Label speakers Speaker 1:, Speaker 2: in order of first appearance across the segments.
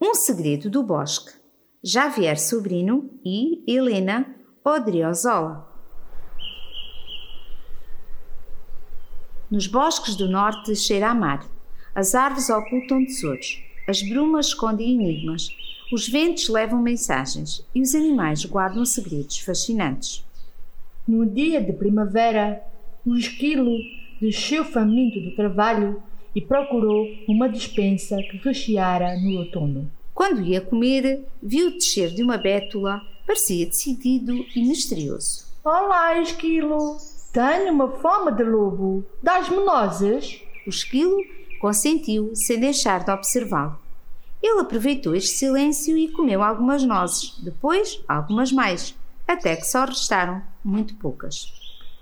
Speaker 1: Um segredo do bosque. Javier Sobrino e Helena Odriozola. Nos bosques do norte cheira a mar. As árvores ocultam tesouros. As brumas escondem enigmas. Os ventos levam mensagens e os animais guardam segredos fascinantes.
Speaker 2: No dia de primavera, o esquilo desceu faminto do trabalho e procurou uma despensa que recheara no outono.
Speaker 1: Quando ia comer, viu descer de uma bétula, parecia decidido e misterioso.
Speaker 2: Olá, esquilo! Tenho uma fome de lobo. Das-me nozes?
Speaker 1: O esquilo consentiu, sem deixar de observá-lo. Ele aproveitou este silêncio e comeu algumas nozes, depois algumas mais, até que só restaram muito poucas.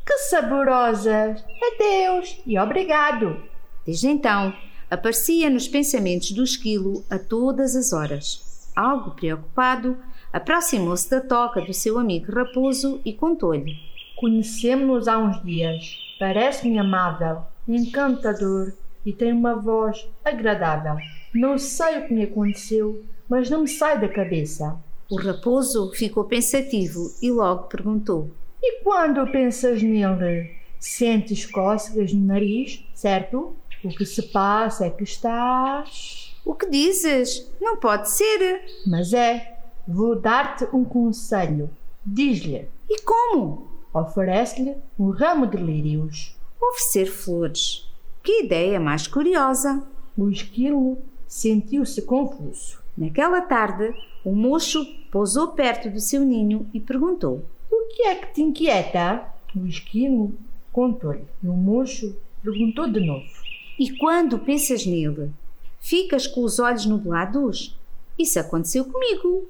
Speaker 2: Que saborosas! Adeus e obrigado!
Speaker 1: Desde então, aparecia nos pensamentos do esquilo a todas as horas. Algo preocupado, aproximou-se da toca do seu amigo raposo e contou-lhe:
Speaker 2: Conhecemos-nos há uns dias. Parece-me amável, encantador e tem uma voz agradável. Não sei o que me aconteceu, mas não me sai da cabeça.
Speaker 1: O raposo ficou pensativo e logo perguntou:
Speaker 2: E quando pensas nele, sentes cócegas no nariz, certo? O que se passa é que estás.
Speaker 1: O que dizes? Não pode ser.
Speaker 2: Mas é. Vou dar-te um conselho. Diz-lhe.
Speaker 1: E como?
Speaker 2: Oferece-lhe um ramo de lírios.
Speaker 1: Oferecer flores. Que ideia mais curiosa!
Speaker 2: O esquilo sentiu-se confuso.
Speaker 1: Naquela tarde, o mocho pousou perto do seu ninho e perguntou:
Speaker 2: O que é que te inquieta? O esquilo contou-lhe. E o mocho perguntou de novo:
Speaker 1: E quando pensas nele, ficas com os olhos nublados? Isso aconteceu comigo.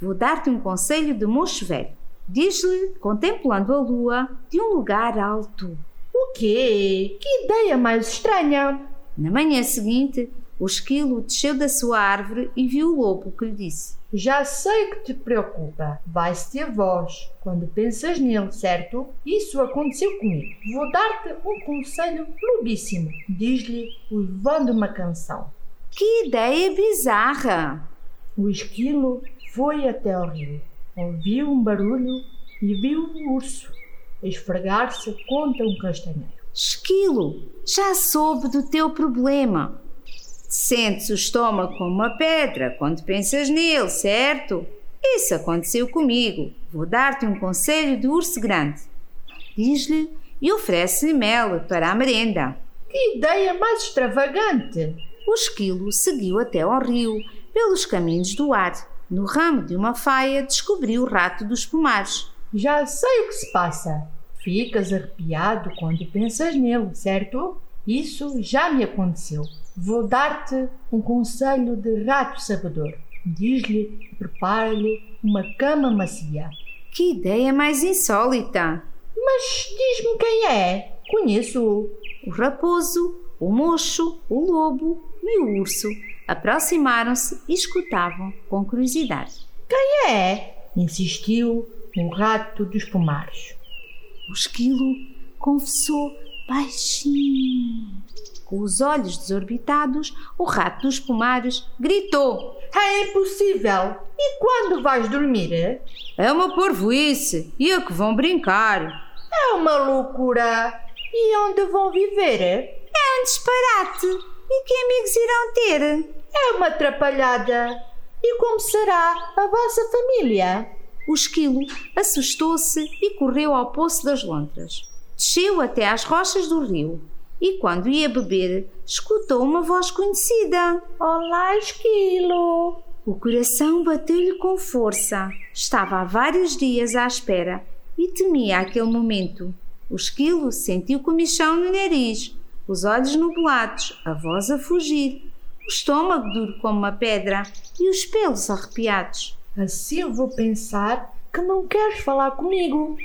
Speaker 1: Vou dar-te um conselho de mocho velho. Diz-lhe, contemplando a lua, de um lugar alto.
Speaker 2: O quê? Que ideia mais estranha!
Speaker 1: Na manhã seguinte, o esquilo desceu da sua árvore e viu o lobo que lhe disse:
Speaker 2: Já sei que te preocupa. Vai-se ter voz quando pensas nele, certo? Isso aconteceu comigo. Vou dar-te um conselho lobíssimo. Diz-lhe levando uma canção.
Speaker 1: Que ideia bizarra!
Speaker 2: O esquilo foi até ao rio. Ouviu um barulho e viu um urso esfregar-se contra um castanheiro.
Speaker 1: Esquilo, já soube do teu problema. Sentes o estômago como uma pedra quando pensas nele, certo? Isso aconteceu comigo. Vou dar-te um conselho de urso grande. Diz-lhe e oferece-lhe mel para a merenda.
Speaker 2: Que ideia mais extravagante!
Speaker 1: O esquilo seguiu até ao rio, pelos caminhos do ar. No ramo de uma faia descobriu o rato dos pomares.
Speaker 2: Já sei o que se passa. Ficas arrepiado quando pensas nele, certo? Isso já me aconteceu. Vou dar-te um conselho de rato sabedor. Diz-lhe prepara-lhe uma cama macia.
Speaker 1: Que ideia mais insólita!
Speaker 2: Mas diz-me quem é. Conheço-o.
Speaker 1: O raposo, o mocho, o lobo e o urso aproximaram-se e escutavam com curiosidade.
Speaker 2: Quem é? insistiu o rato dos pomares.
Speaker 1: O esquilo confessou baixinho. Com os olhos desorbitados, o rato dos pomares gritou:
Speaker 2: É impossível! E quando vais dormir?
Speaker 1: É uma porvoice! E a que vão brincar?
Speaker 2: É uma loucura! E onde vão viver?
Speaker 1: É um disparate! E que amigos irão ter?
Speaker 2: É uma atrapalhada! E como será a vossa família?
Speaker 1: O esquilo assustou-se e correu ao poço das lontras. Desceu até às rochas do rio e, quando ia beber, escutou uma voz conhecida.
Speaker 2: Olá, esquilo!
Speaker 1: O coração bateu-lhe com força. Estava há vários dias à espera e temia aquele momento. O esquilo sentiu comichão no nariz, os olhos nublados, a voz a fugir, o estômago duro como uma pedra e os pelos arrepiados.
Speaker 2: Assim vou pensar que não queres falar comigo.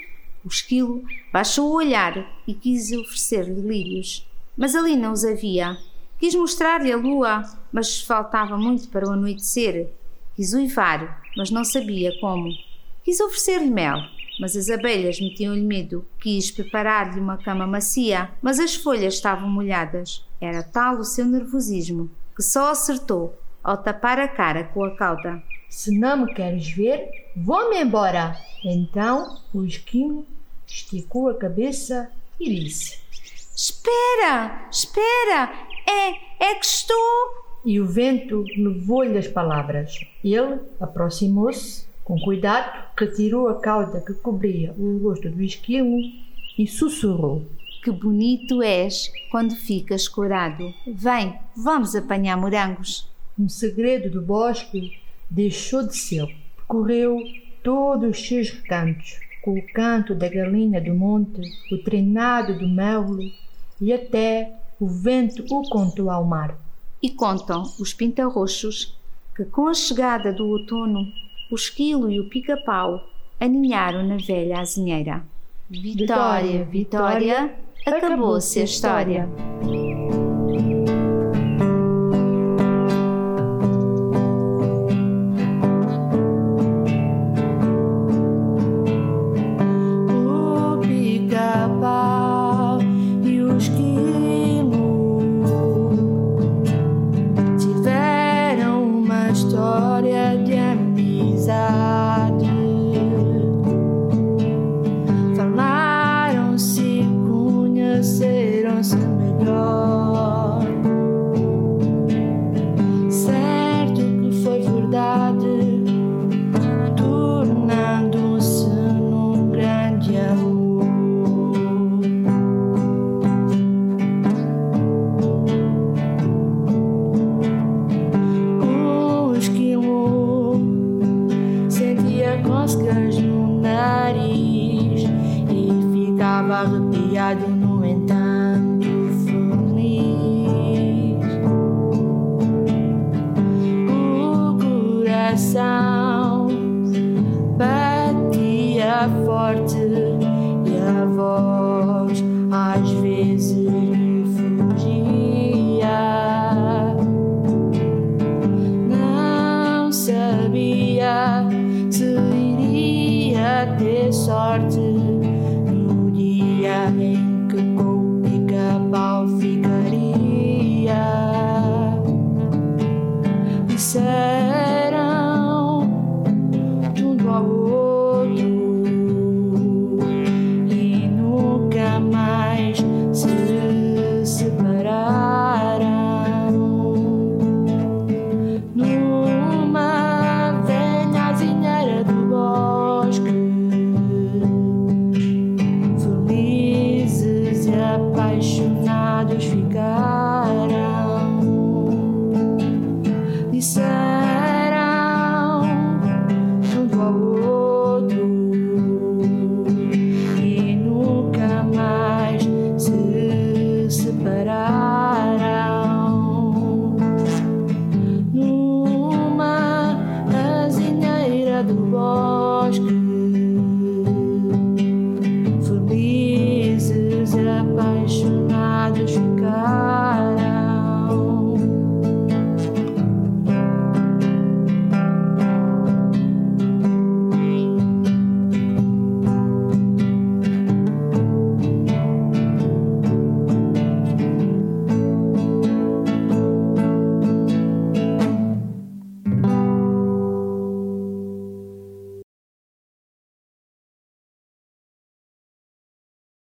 Speaker 1: O esquilo baixou o olhar e quis oferecer-lhe lírios, mas ali não os havia. Quis mostrar-lhe a lua, mas faltava muito para o anoitecer. Quis uivar, mas não sabia como. Quis oferecer-lhe mel, mas as abelhas metiam-lhe medo. Quis preparar-lhe uma cama macia, mas as folhas estavam molhadas. Era tal o seu nervosismo que só acertou
Speaker 2: ao tapar a cara com a cauda.
Speaker 1: Se não me queres ver, vou-me embora. Então o esquilo esticou a cabeça e disse:
Speaker 2: Espera, espera, é, é que estou.
Speaker 1: E o vento levou-lhe as palavras. Ele aproximou-se com cuidado, retirou a cauda que cobria o rosto do esquilo e sussurrou:
Speaker 2: Que bonito és quando ficas corado. Vem, vamos apanhar morangos.
Speaker 1: Um segredo do bosque deixou de ser. Percorreu todos os seus recantos, com o canto da galinha do monte, o trinado do melo e até o vento o contou ao mar.
Speaker 2: E contam os pintarroxos que, com a chegada do outono, o esquilo e o pica-pau aninharam na velha azinheira. Vitória, Vitória, acabou-se a história.
Speaker 3: said.